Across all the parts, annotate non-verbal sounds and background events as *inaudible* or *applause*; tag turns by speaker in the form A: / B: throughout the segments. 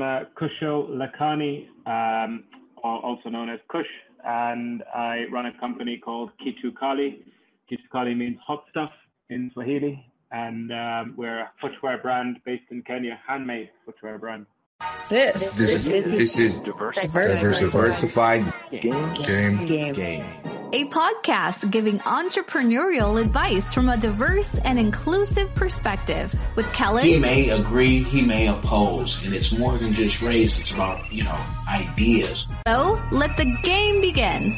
A: uh, Kusho Lakani, um, also known as Kush, and I run a company called Kitu Kali. Kitu Kali means hot stuff in Swahili, and um, we're a footwear brand based in Kenya, handmade footwear brand.
B: This,
C: This this is this is diversified game game game.
D: A podcast giving entrepreneurial advice from a diverse and inclusive perspective with Kellen.
E: He may agree, he may oppose, and it's more than just race. It's about you know ideas.
D: so let the game begin.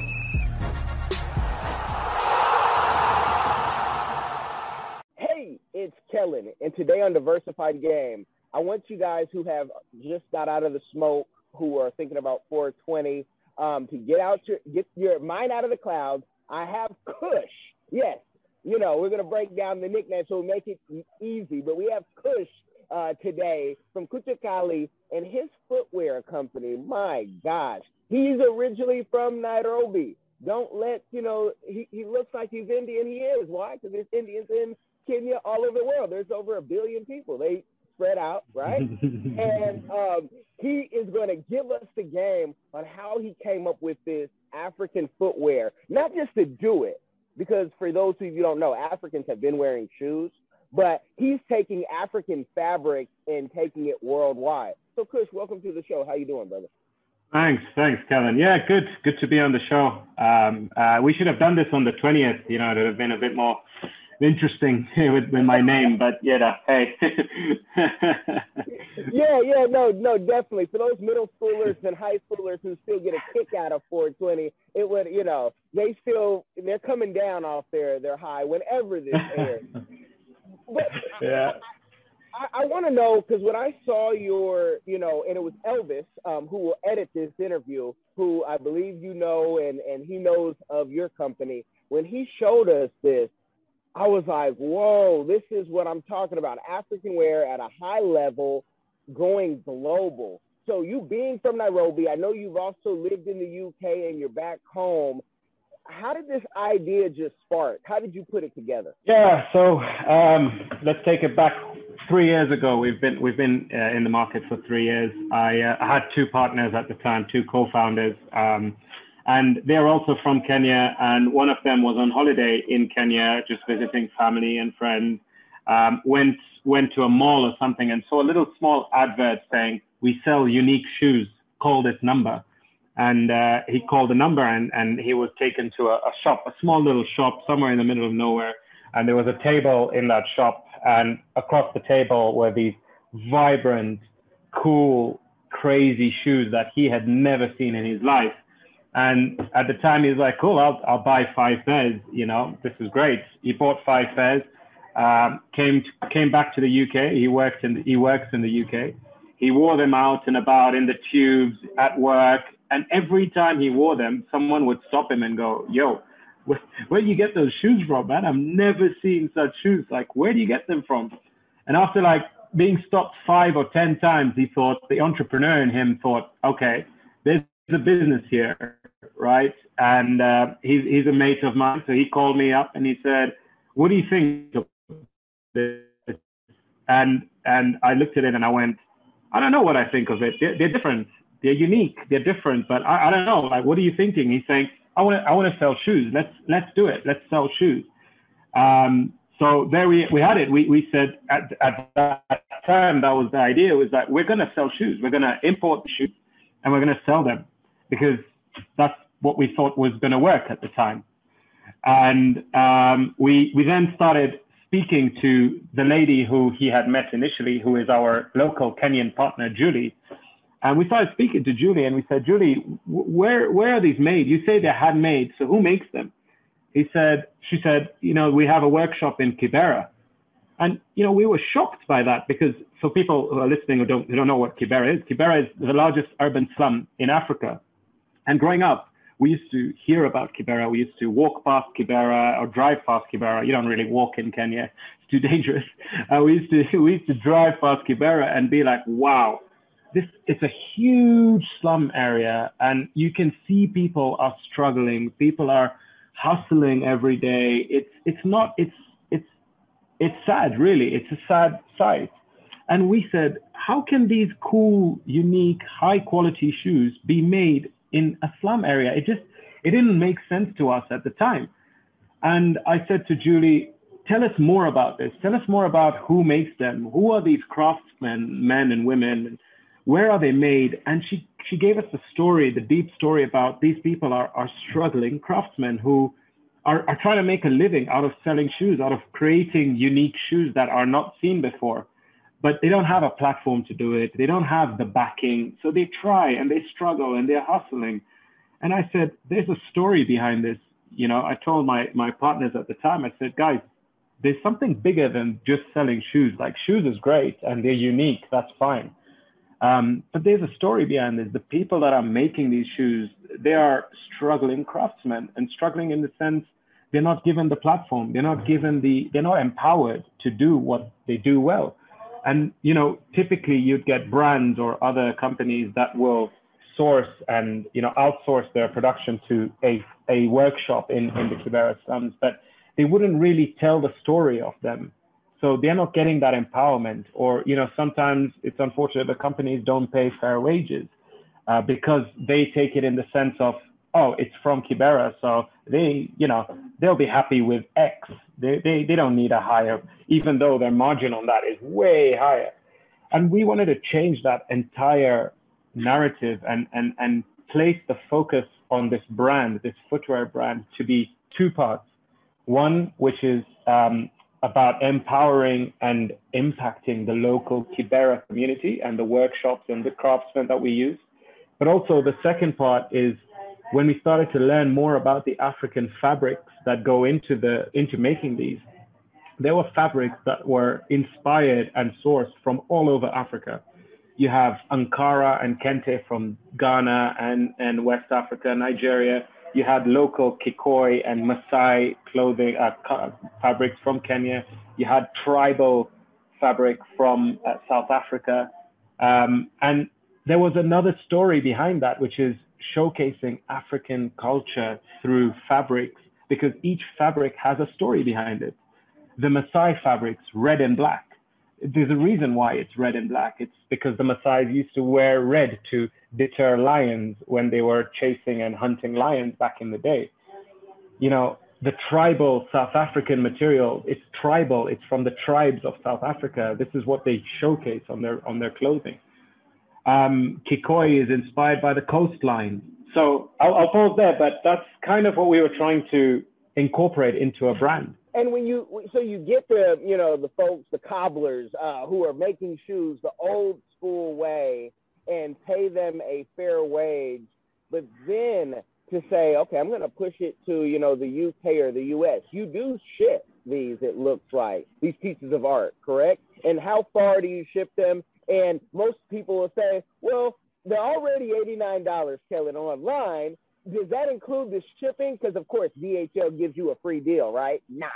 F: Hey, it's Kellen, and today on Diversified Game, I want you guys who have just got out of the smoke, who are thinking about 420, um, to get out your get your mind out of the clouds. I have Kush. Yes, you know we're gonna break down the nickname so we make it easy, but we have Kush uh, today from Kitu Kali and his footwear company. My gosh, he's originally from Nairobi. Don't let you know he, he looks like he's Indian. He is. Why? Because there's Indians in Kenya all over the world. There's over a billion people. They spread out, right? *laughs* and um, he is going to give us the game on how he came up with this African footwear, not just to do it, because for those of you who don't know, Africans have been wearing shoes, but he's taking African fabric and taking it worldwide. So, Kush, welcome to the show. How you doing, brother?
A: Thanks, thanks, Kevin. Yeah, good, good to be on the show. Um, uh, we should have done this on the 20th. You know, it would have been a bit more interesting *laughs* with, with my name, but yeah, hey. *laughs*
F: yeah, yeah, no, no, definitely. For those middle schoolers and high schoolers who still get a kick out of 420, it would, you know, they still they're coming down off their their high whenever this *laughs* airs. But
A: yeah.
F: I, I want to know because when I saw your, you know, and it was Elvis um, who will edit this interview, who I believe you know, and and he knows of your company. When he showed us this, I was like, whoa, this is what I'm talking about. African wear at a high level, going global. So you being from Nairobi, I know you've also lived in the UK and you're back home. How did this idea just spark? How did you put it together?
A: Yeah, so um, let's take it back three years ago. We've been we've been uh, in the market for three years. I, uh, I had two partners at the time, two co-founders, um, and they're also from Kenya. And one of them was on holiday in Kenya, just visiting family and friends. Um, went went to a mall or something and saw a little small advert saying we sell unique shoes. Call this number. And uh, he called the number and, and he was taken to a, a shop, a small little shop somewhere in the middle of nowhere. And there was a table in that shop, and across the table were these vibrant, cool, crazy shoes that he had never seen in his life. And at the time, he was like, "Cool, I'll I'll buy five pairs. You know, this is great." He bought five pairs. Um, came to, came back to the UK. He worked in the, he works in the UK. He wore them out and about in the tubes at work, and every time he wore them, someone would stop him and go, "Yo, where, where do you get those shoes from, man? I've never seen such shoes. Like, where do you get them from?" And after like being stopped five or ten times, he thought the entrepreneur in him thought, "Okay, there's a business here, right?" And uh, he's he's a mate of mine, so he called me up and he said, "What do you think of this?" And and I looked at it and I went, "I don't know what I think of it. They're, they're different. They're unique. They're different. But I, I don't know. Like, what are you thinking?" He's saying, "I want to I want to sell shoes. Let's let's do it. Let's sell shoes." Um, so there we, we had it. We, we said at, at that time, that was the idea was that we're going to sell shoes. We're going to import the shoes and we're going to sell them because that's what we thought was going to work at the time. And um, we, we then started speaking to the lady who he had met initially, who is our local Kenyan partner, Julie. And we started speaking to Julie and we said, Julie, where, where are these made? You say they're handmade. So who makes them? he said, she said, you know, we have a workshop in Kibera. And, you know, we were shocked by that because for people who are listening who don't, who don't know what Kibera is, Kibera is the largest urban slum in Africa. And growing up, we used to hear about Kibera. We used to walk past Kibera or drive past Kibera. You don't really walk in Kenya. It's too dangerous. *laughs* Uh, we used to, *laughs* we used to drive past Kibera and be like, wow, this, it's a huge slum area. And you can see people are struggling. People are, hustling every day. It's it's not it's it's it's sad really. It's a sad sight. And we said, how can these cool, unique, high quality shoes be made in a slum area? It just, it didn't make sense to us at the time. And I said to Julie, tell us more about this. Tell us more about who makes them. Who are these craftsmen, men and women? Where are they made? And she, she gave us the story, the deep story about these people are, are struggling craftsmen who are, are trying to make a living out of selling shoes, out of creating unique shoes that are not seen before. But they don't have a platform to do it. They don't have the backing. So they try and they struggle and they're hustling. And I said, there's a story behind this. You know, I told my, my partners at the time, I said, guys, there's something bigger than just selling shoes. Like shoes is great and they're unique. That's fine. Um, but there's a story behind this. The people that are making these shoes, they are struggling craftsmen and struggling in the sense they're not given the platform. They're not given the, they're not empowered to do what they do well. And, you know, typically you'd get brands or other companies that will source and, you know, outsource their production to a, a workshop in, in the Kibera slums, but they wouldn't really tell the story of them. So they're not getting that empowerment or, you know, sometimes it's unfortunate the companies don't pay fair wages uh, because they take it in the sense of, oh, it's from Kibera. So they, you know, they'll be happy with X. They, they, they don't need a higher, even though their margin on that is way higher. And we wanted to change that entire narrative and, and, and place the focus on this brand, this footwear brand, to be two parts. One, which is um, about empowering and impacting the local Kibera community and the workshops and the craftsmen that we use. But also the second part is when we started to learn more about the African fabrics that go into the into making these, there were fabrics that were inspired and sourced from all over Africa. You have Ankara and Kente from Ghana and, and West Africa, Nigeria. You had local Kikoi and Maasai clothing uh, fabrics from Kenya. You had tribal fabric from uh, South Africa. Um, and there was another story behind that, which is showcasing African culture through fabrics because each fabric has a story behind it. The Maasai fabrics, red and black. There's a reason why it's red and black. It's because the Maasai used to wear red to deter lions when they were chasing and hunting lions back in the day. You know, the tribal South African material, it's tribal, it's from the tribes of South Africa. This is what they showcase on their on their clothing. Um, Kikoi is inspired by the coastline. So I'll, I'll pause there, but that's kind of what we were trying to incorporate into a brand.
F: And when you so you get the you know the folks the cobblers uh, who are making shoes the old school way and pay them a fair wage, but then to say okay I'm going to push it to you know the UK or the US. You do ship these it looks like these pieces of art, correct? And how far do you ship them? And most people will say, well, they're already $89, Kellen, online. Does that include the shipping? Because of course DHL gives you a free deal, right? Not.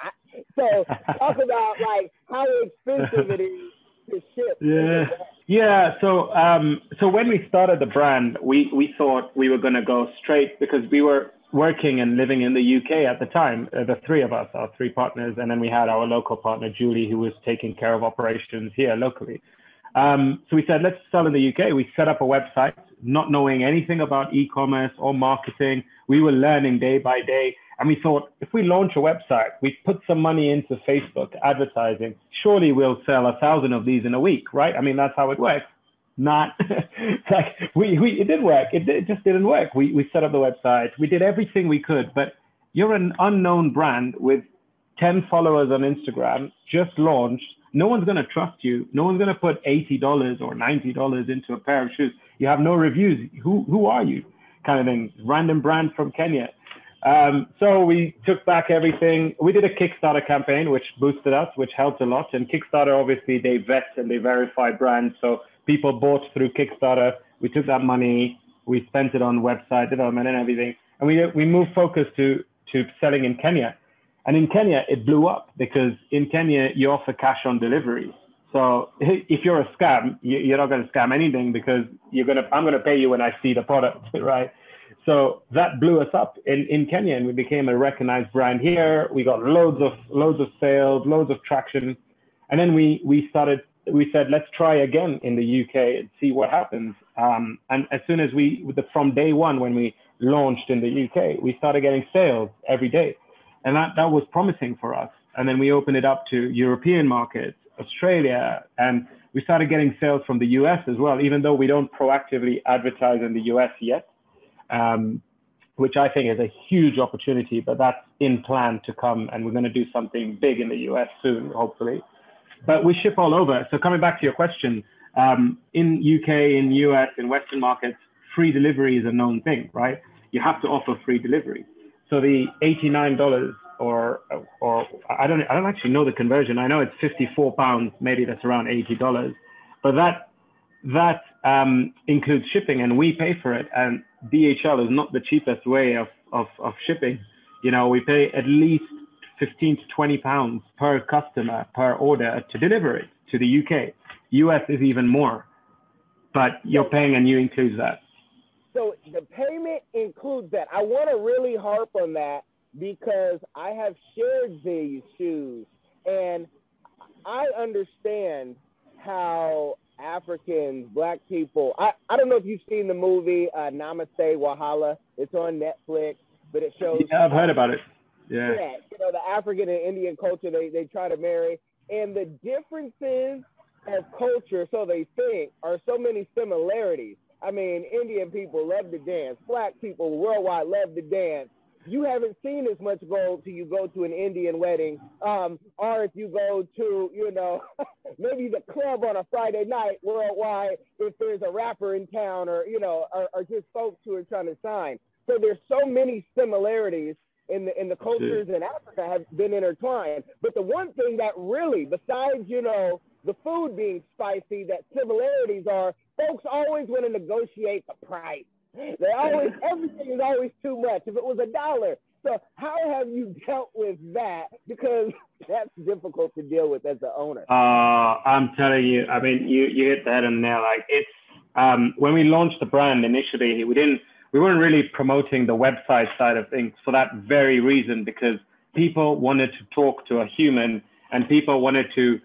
F: So talk *laughs* about like how expensive it is to ship.
A: Yeah. Yeah. So um, so when we started the brand, we we thought we were going to go straight because we were working and living in the UK at the time, uh, the three of us, our three partners, and then we had our local partner Julie, who was taking care of operations here locally. Um, so we said, let's sell in the UK. We set up a website, not knowing anything about e-commerce or marketing. We were learning day by day. And we thought, if we launch a website, we put some money into Facebook advertising, surely we'll sell a thousand of these in a week, right? I mean, that's how it works. Not *laughs* like we, we, it did work. It, it just didn't work. We, we set up the website. We did everything we could, but you're an unknown brand with 10 followers on Instagram, just launched no one's going to trust you. No one's going to put $80 or $90 into a pair of shoes. You have no reviews. Who, who are you? Kind of thing. Random brand from Kenya. Um, so we took back everything. We did a Kickstarter campaign, which boosted us, which helped a lot. And Kickstarter, obviously, they vet and they verify brands. So people bought through Kickstarter. We took that money, we spent it on website development and everything. And we, we moved focus to, to selling in Kenya. And in Kenya, it blew up because in Kenya, you offer cash on delivery. So *laughs* if you're a scam, you're not going to scam anything because you're going to, I'm going to pay you when I see the product, *laughs* right? So that blew us up in, in Kenya and we became a recognized brand here. We got loads of, loads of sales, loads of traction. And then we, we started we said, let's try again in the UK and see what happens. Um, and as soon as we, from day one, when we launched in the UK, we started getting sales every day. And that, that was promising for us. And then we opened it up to European markets, Australia, and we started getting sales from the US as well, even though we don't proactively advertise in the US yet, um, which I think is a huge opportunity, but that's in plan to come. And we're going to do something big in the US soon, hopefully. But we ship all over. So coming back to your question, um, in UK, in US, in Western markets, free delivery is a known thing, right? You have to offer free delivery. So the $89 or or I don't I don't actually know the conversion. I know it's 54 pounds, maybe that's around $80, but that that um, includes shipping, and we pay for it. And DHL is not the cheapest way of of, of shipping. You know, we pay at least 15 to 20 pounds per customer per order to deliver it to the UK. US is even more, but you're paying and you include that.
F: So the payment includes that. I want to really harp on that because I have shared these shoes and I understand how Africans, black people, I, I don't know if you've seen the movie uh, Namaste Wahala. It's on Netflix, but it shows.
A: Yeah, I've heard about it. Yeah.
F: yeah. You know, the African and Indian culture, they, they try to marry. And the differences of culture, so they think, are so many similarities. I mean, Indian people love to dance. Black people worldwide love to dance you haven't seen as much gold till you go to an Indian wedding, um, or if you go to, you know, *laughs* maybe the club on a Friday night worldwide, if there's a rapper in town, or you know, or, or just folks who are trying to sign. So there's so many similarities in the in the cultures in Africa have been intertwined. But the one thing that really, besides you know the food being spicy, that similarities are folks always want to negotiate the price. They always *laughs* everything is always too much. If it was a dollar, so how have you dealt with that? Because *laughs* that's difficult to deal with as the owner.
A: Uh, I'm telling you, I mean, you you hit the head on the nail. Like it's um, when we launched the brand initially, we didn't we weren't really promoting the website side of things for that very reason because people wanted to talk to a human and people wanted to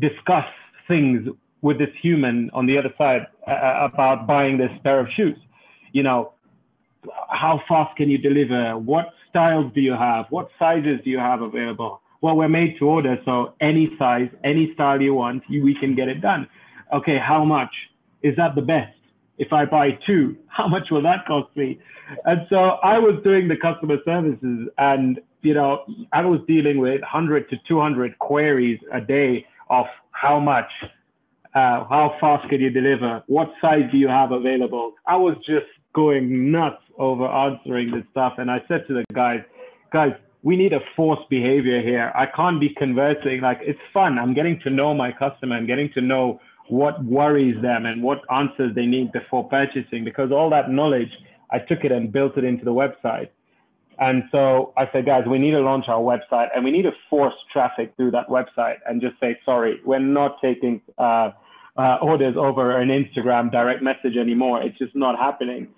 A: discuss things with this human on the other side uh, about buying this pair of shoes you know, how fast can you deliver? What styles do you have? What sizes do you have available? Well, we're made to order, so any size, any style you want, we can get it done. Okay, how much? Is that the best? If I buy two, *laughs* how much will that cost me? And so I was doing the customer services and, you know, I was dealing with 100 to 200 queries a day of how much, uh, how fast can you deliver? What size do you have available? I was just going nuts over answering this stuff. And I said to the guys, guys, we need a forced behavior here. I can't be conversing. Like it's fun. I'm getting to know my customer and getting to know what worries them and what answers they need before purchasing because all that knowledge, I took it and built it into the website. And so I said, guys, we need to launch our website and we need to force traffic through that website and just say, sorry, we're not taking uh, uh, orders over an Instagram direct message anymore. It's just not happening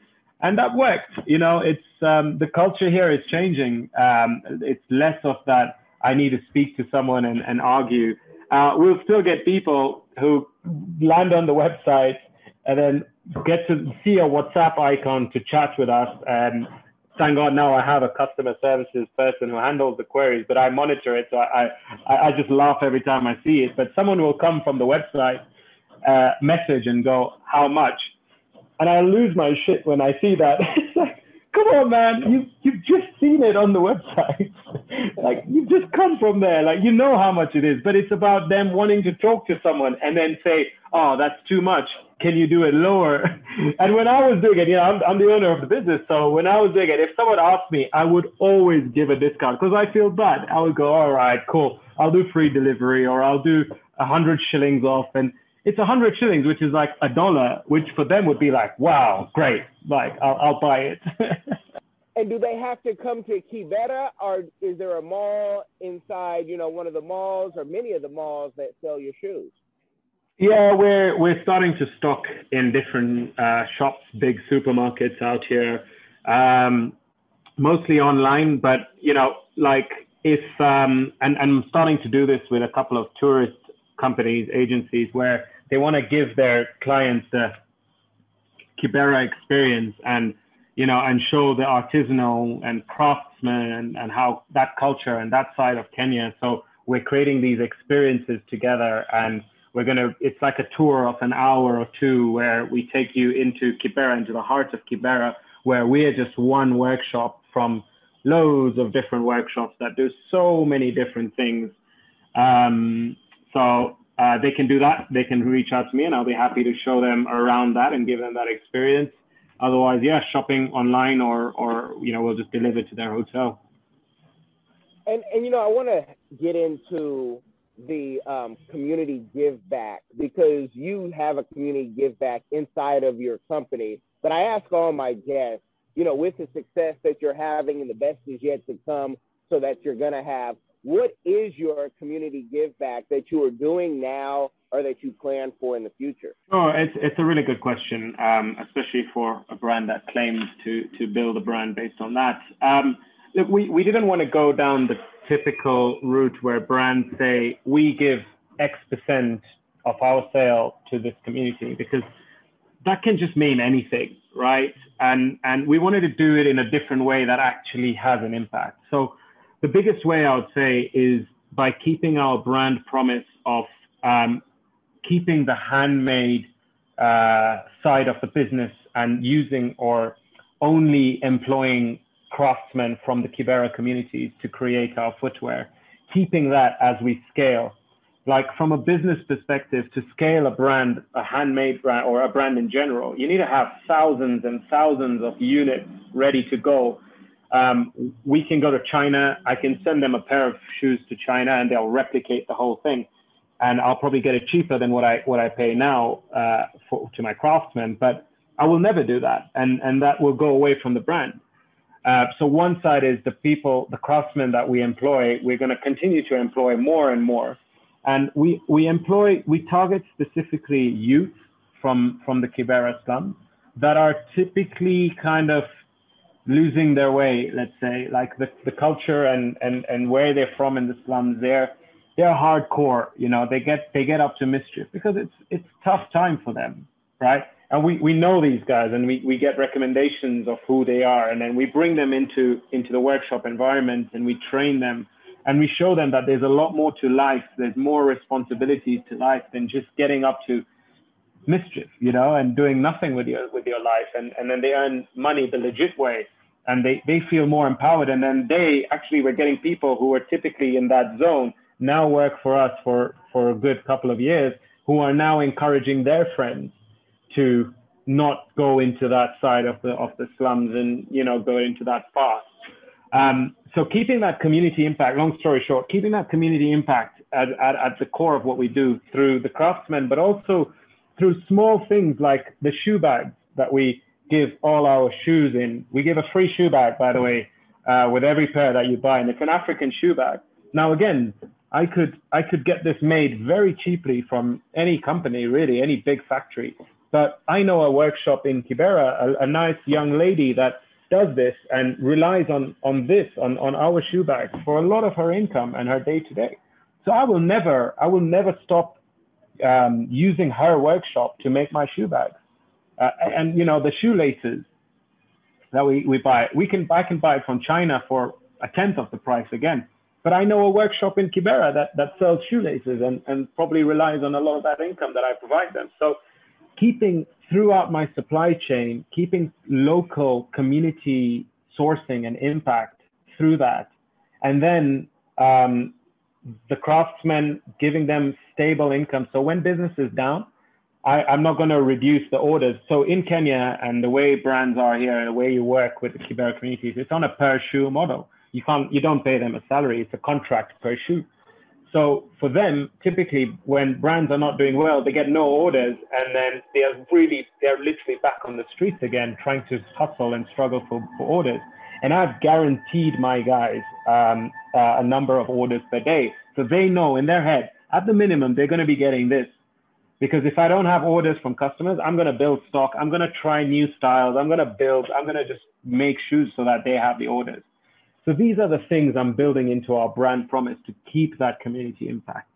A: and that worked. You know, it's um, the culture here is changing. Um, it's less of that. I need to speak to someone and, and argue. Uh, we'll still get people who land on the website and then get to see a WhatsApp icon to chat with us. And thank God now I have a customer services person who handles the queries, but I monitor it. So I, I, I just laugh every time I see it. But someone will come from the website, uh, message and go, how much? and I lose my shit when I see that. *laughs* it's like, come on, man, you you've just seen it on the website. *laughs* like you've just come from there. Like you know how much it is, but it's about them wanting to talk to someone and then say, oh, that's too much. Can you do it lower? *laughs* and when I was doing it, you know, I'm, I'm the owner of the business. So when I was doing it, if someone asked me, I would always give a discount because I feel bad. I would go, all right, cool. I'll do free delivery or I'll do a hundred shillings off. And it's a hundred shillings, which is like a dollar, which for them would be like, wow, great, like I'll, I'll buy it. *laughs*
F: and do they have to come to Kibera, or is there a mall inside, you know, one of the malls or many of the malls that sell your shoes?
A: Yeah, we're we're starting to stock in different uh, shops, big supermarkets out here, um, mostly online. But you know, like if um, and, and I'm starting to do this with a couple of tourist companies, agencies, where they want to give their clients the Kibera experience and you know and show the artisanal and craftsmen and, and how that culture and that side of Kenya. So we're creating these experiences together and we're going to it's like a tour of an hour or two where we take you into kibera into the heart of kibera where we're just one workshop from loads of different workshops that do so many different things. Um, so uh, they can do that. They can reach out to me and i'll be happy to show them around that and give them that experience. Otherwise yeah shopping online or or you know we'll just deliver to their hotel.
F: And and you know i want to get into the um, community give back because you have a community give back inside of your company. But I ask all my guests, you know, with the success that you're having and the best is yet to come, so that you're going to have, what is your community give back that you are doing now or that you plan for in the future?
A: Oh, it's, it's a really good question, um, especially for a brand that claims to, to build a brand based on that. Um, look, we, we didn't want to go down the typical route where brands say, we give X percent of our sale to this community because that can just mean anything, right? And, and we wanted to do it in a different way that actually has an impact. So the biggest way I would say is by keeping our brand promise of um, keeping the handmade uh, side of the business and using or only employing craftsmen from the Kibera communities to create our footwear, keeping that as we scale. Like from a business perspective, to scale a brand, a handmade brand or a brand in general, you need to have thousands and thousands of units ready to go. Um, we can go to China. I can send them a pair of shoes to China and they'll replicate the whole thing. And I'll probably get it cheaper than what I, what I pay now uh, for, to my craftsmen, but I will never do that. And, and that will go away from the brand. Uh, so one side is the people, the craftsmen that we employ, we're going to continue to employ more and more. And we, we employ, we target specifically youth from, from the Kibera slum that are typically kind of losing their way, let's say, like the, the culture and, and, and where they're from in the slums, they're, they're hardcore, you know, they get, they get up to mischief because it's, it's tough time for them, right? and we, we know these guys and we, we get recommendations of who they are and then we bring them into into the workshop environment and we train them and we show them that there's a lot more to life there's more responsibilities to life than just getting up to mischief you know and doing nothing with your with your life and and then they earn money the legit way and they they feel more empowered and then they actually were getting people who were typically in that zone now work for us for for a good couple of years who are now encouraging their friends to not go into that side of the of the slums and you know go into that path. Um, so keeping that community impact, long story short, keeping that community impact at, at, at the core of what we do through the craftsmen, but also through small things like the shoe bags that we give all our shoes in. We give a free shoe bag, by the way, uh, with every pair that you buy, and it's an African shoe bag. Now, again, I could I could get this made very cheaply from any company, really, any big factory. But I know a workshop in Kibera, a, a nice young lady that does this and relies on, on this, on, on our shoe bags for a lot of her income and her day to day. So I will never, I will never stop um, using her workshop to make my shoe bags. Uh, and you know, the shoelaces that we, we buy, we can, I can buy it from China for a tenth of the price again. But I know a workshop in Kibera that, that sells shoelaces and, and probably relies on a lot of that income that I provide them. So keeping throughout my supply chain, keeping local community sourcing and impact through that. And then um, the craftsmen giving them stable income. So when business is down, I, am not going to reduce the orders. So in Kenya and the way brands are here, and the way you work with the Kibera communities, it's on a per shoe model. You can't, you don't pay them a salary. It's a contract per shoe. So for them, typically when brands are not doing well, they get no orders and then they are really, they're literally back on the streets again, trying to hustle and struggle for, for orders. And I've guaranteed my guys um, uh, a number of orders per day. So they know in their head, at the minimum, they're going to be getting this. Because if I don't have orders from customers, I'm going to build stock. I'm going to try new styles. I'm going to build, I'm going to just make shoes so that they have the orders. So these are the things I'm building into our brand promise to keep that community impact.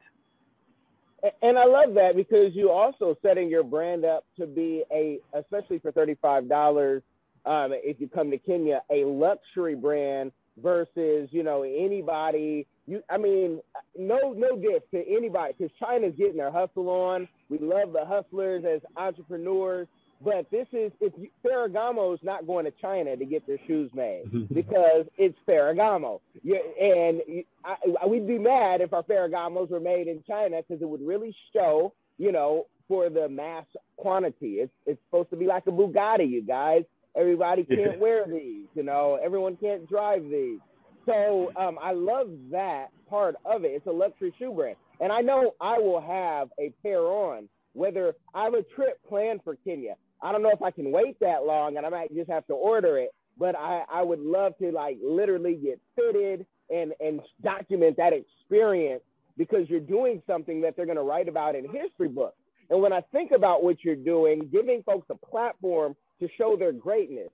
F: and I love that because you're also setting your brand up to be a, especially for thirty five dollars, um, if you come to Kenya, a luxury brand versus you know anybody. You, I mean, no, no diss to anybody because China's getting their hustle on. We love the hustlers as entrepreneurs, but this is if you, Ferragamo's not going to China to get their shoes made *laughs* because it's Ferragamo. Yeah, and I, I, we'd be mad if our Ferragamos were made in China because it would really show, you know, for the mass quantity. It's it's supposed to be like a Bugatti, you guys. Everybody can't wear these, you know. Everyone can't drive these. So um, I love that part of it. It's a luxury shoe brand, and I know I will have a pair on. Whether I have a trip planned for Kenya, I don't know if I can wait that long and I might just have to order it, but I, I would love to like literally get fitted and, and document that experience because you're doing something that they're going to write about in history books. And when I think about what you're doing, giving folks a platform to show their greatness,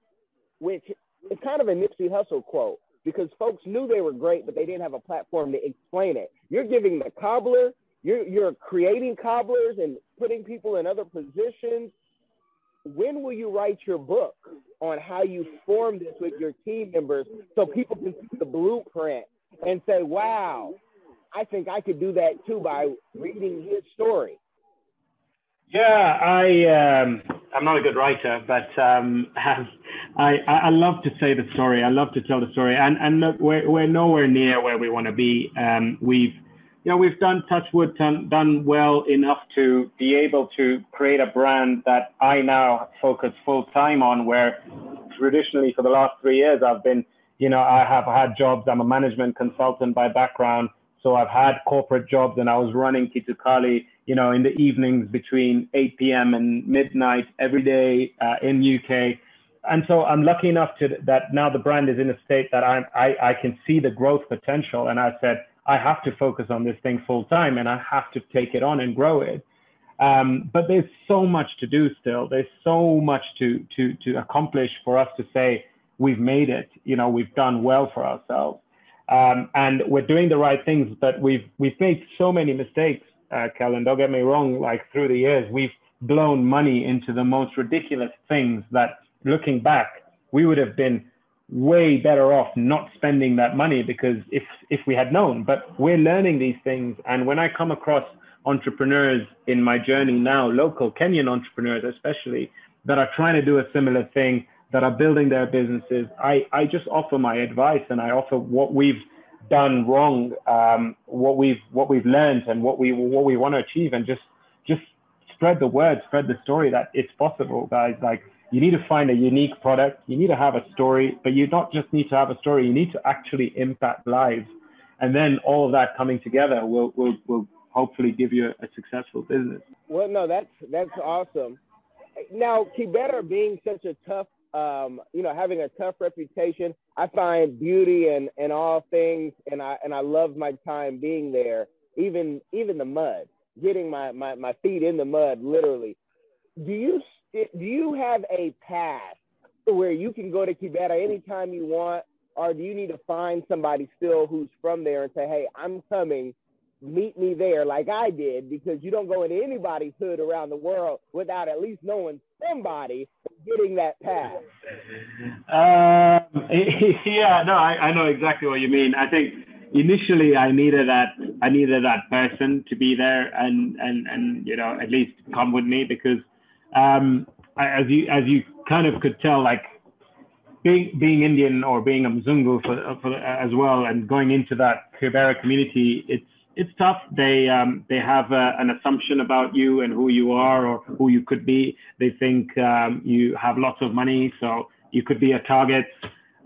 F: which is kind of a Nipsey Hussle quote, because folks knew they were great, but they didn't have a platform to explain it. You're giving the cobbler, you're, you're creating cobblers and putting people in other positions when will you write your book on how you form this with your team members so people can see the blueprint and say, wow, I think I could do that too by reading his story?
A: Yeah, I um, I'm not a good writer, but um, *laughs* I I love to say the story. I love to tell the story, and and look, we're we're nowhere near where we want to be. Um, we've you know, we've done Touchwood done, well enough to be able to create a brand that I now focus full time on. Where traditionally for the last three years I've been, you know, I have had jobs. I'm a management consultant by background, so I've had corporate jobs, and I was running Kitukali, you know, in the evenings between 8 p.m. and midnight every day uh, in UK. And so I'm lucky enough to that now the brand is in a state that I'm, I, I can see the growth potential. And I said, I have to focus on this thing full time and I have to take it on and grow it. Um, but there's so much to do still. There's so much to to to accomplish for us to say we've made it. You know, we've done well for ourselves, um, and we're doing the right things. But we've we've made so many mistakes, uh, Kellen. Don't get me wrong. Like through the years, we've blown money into the most ridiculous things that, looking back, we would have been way better off not spending that money because if if we had known. But we're learning these things. And when i come across entrepreneurs in my journey now local kenyan entrepreneurs especially that are trying to do a similar thing that are building their businesses i i just offer my advice and i offer what we've done wrong um, what we've what we've learned and what we what we want to achieve and just just spread the word spread the story that it's possible guys. Like you need to find a unique product. You need to have a story, but you don't just need to have a story. You need to actually impact lives. And then all of that coming together will, will, will hopefully give you a, a successful business.
F: Well, no, that's, that's awesome. Now, Kibera being such a tough, um, you know, having a tough reputation, I find beauty and and all things. And I, and I love my time being there, even, even the mud, getting my, my, my feet in the mud, literally. Do you do you have a pass where you can go to Kibera anytime you want, or do you need to find somebody still who's from there and say, hey, I'm coming, meet me there like I did, because you don't go into anybody's hood around the world without at least knowing somebody getting that pass.
A: Um, *laughs* yeah, no, I, I know exactly what you mean. I think initially I needed that I needed that person to be there and and and you know at least come with me because um, as you as you kind of could tell, like being being Indian or being a Mzungu for, for, as well, and going into that Kibera community, it's it's tough. They um, they have a, an assumption about you and who you are or who you could be. They think um, you have lots of money, so you could be a target.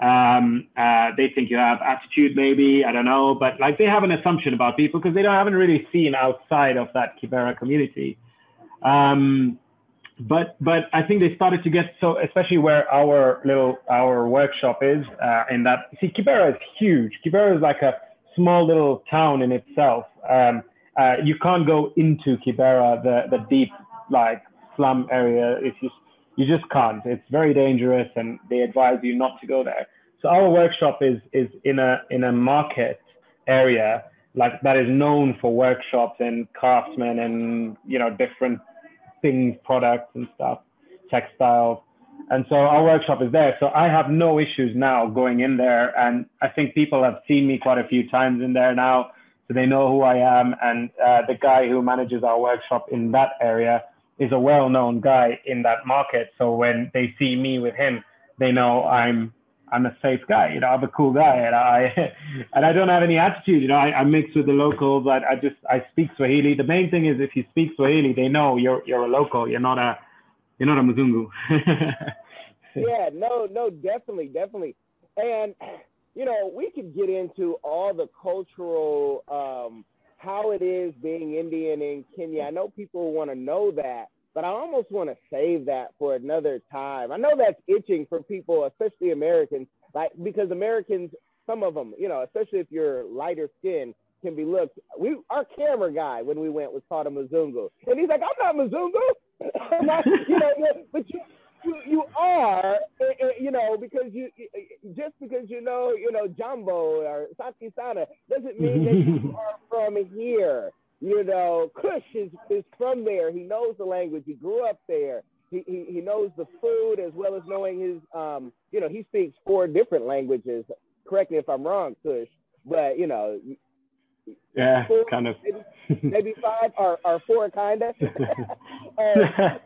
A: Um, uh, they think you have attitude, maybe I don't know, but like they have an assumption about people because they don't haven't really seen outside of that Kibera community. Um, but but I think they started to get so, especially where our little our workshop is, uh, in that see Kibera is huge. Kibera is like a small little town in itself. Um, uh, you can't go into Kibera, the the deep like slum area. If you you just can't. It's very dangerous, and they advise you not to go there. So our workshop is is in a in a market area like that is known for workshops and craftsmen and you know different things, products and stuff, textiles. And so our workshop is there. So I have no issues now going in there. And I think people have seen me quite a few times in there now. So they know who I am. And uh, the guy who manages our workshop in that area is a well known guy in that market. So when they see me with him, they know I'm I'm a safe guy, you know, I'm a cool guy and I *laughs* and I don't have any attitude, you know, I, I mix with the locals, I, I just I speak Swahili. The main thing is if you speak Swahili, they know you're you're a local, you're not a you're not a Mzungu. *laughs*
F: yeah, no, no, definitely, definitely. And you know, we could get into all the cultural um how it is being Indian in Kenya. I know people want to know that, but I almost want to save that for another time. I know that's itching for people, especially Americans, like because Americans, some of them, you know, especially if you're lighter skin, can be looked. We our camera guy when we went was called a Mzungu, and he's like, I'm not Mzungu, *laughs* not, you know, but you. You, you are, eh, eh, you know, because you just because you know, you know, Jambo or Saki Sana doesn't mean that you *laughs* are from here you know, Kush is, is from there. He knows the language. He grew up there. He, he, he knows the food as well as knowing his, um, you know, he speaks four different languages. Correct me if I'm wrong, Kush, but you know,
A: yeah, four, kind of,
F: maybe, maybe five or, or four, kind of. *laughs*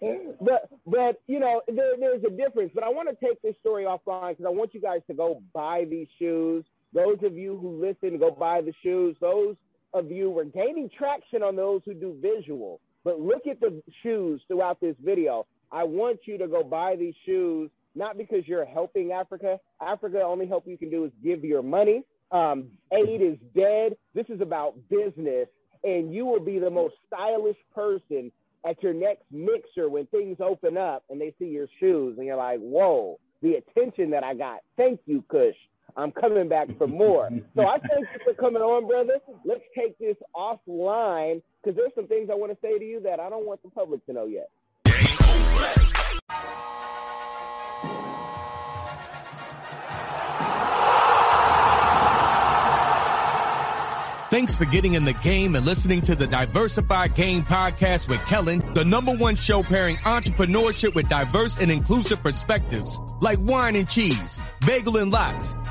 F: *laughs* but but you know there, there's a difference. But I want to take this story offline because I want you guys to go buy these shoes. Those of you who listen, go buy the shoes. Those of you, we're gaining traction on those who do visual. But look at the shoes throughout this video. I want you to go buy these shoes, not because you're helping Africa. Africa, only help you can do is give your money. Um, aid is dead. This is about business, and you will be the most stylish person at your next mixer when things open up and they see your shoes, and you're like, whoa, the attention that I got. Thank you, Kush. I'm coming back for more. So I thank you for coming on, brother. Let's take this offline because there's some things I want to say to you that I don't want the public to know yet.
B: Thanks for getting in the game and listening to the Diversified Game podcast with Kellen, the number one show pairing entrepreneurship with diverse and inclusive perspectives like wine and cheese, bagel and lox,